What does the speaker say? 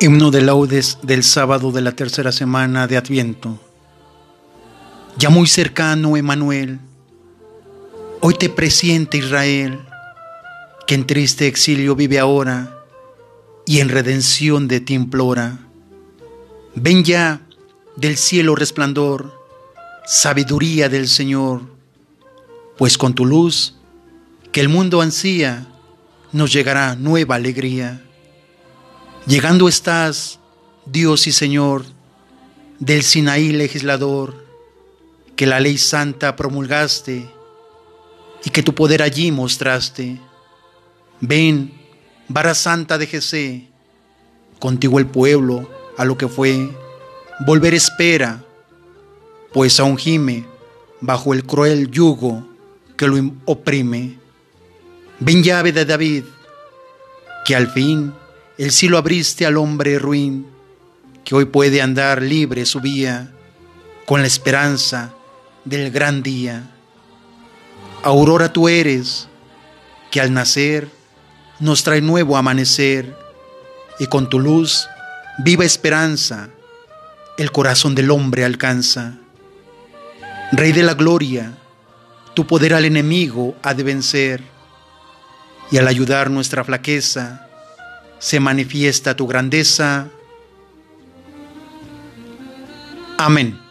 Himno de laudes del sábado de la tercera semana de Adviento. Ya muy cercano, Emanuel, hoy te presiente Israel, que en triste exilio vive ahora y en redención de ti implora. Ven ya del cielo resplandor, sabiduría del Señor, pues con tu luz, que el mundo ansía, nos llegará nueva alegría. Llegando estás, Dios y Señor, del Sinaí legislador, que la ley santa promulgaste y que tu poder allí mostraste. Ven, vara santa de Jesé, contigo el pueblo a lo que fue, volver espera, pues aún gime bajo el cruel yugo que lo oprime. Ven llave de David, que al fin el cielo abriste al hombre ruin, que hoy puede andar libre su vía, con la esperanza del gran día. Aurora tú eres, que al nacer nos trae nuevo amanecer, y con tu luz, viva esperanza, el corazón del hombre alcanza. Rey de la gloria, tu poder al enemigo ha de vencer, y al ayudar nuestra flaqueza, se manifiesta tu grandeza. Amén.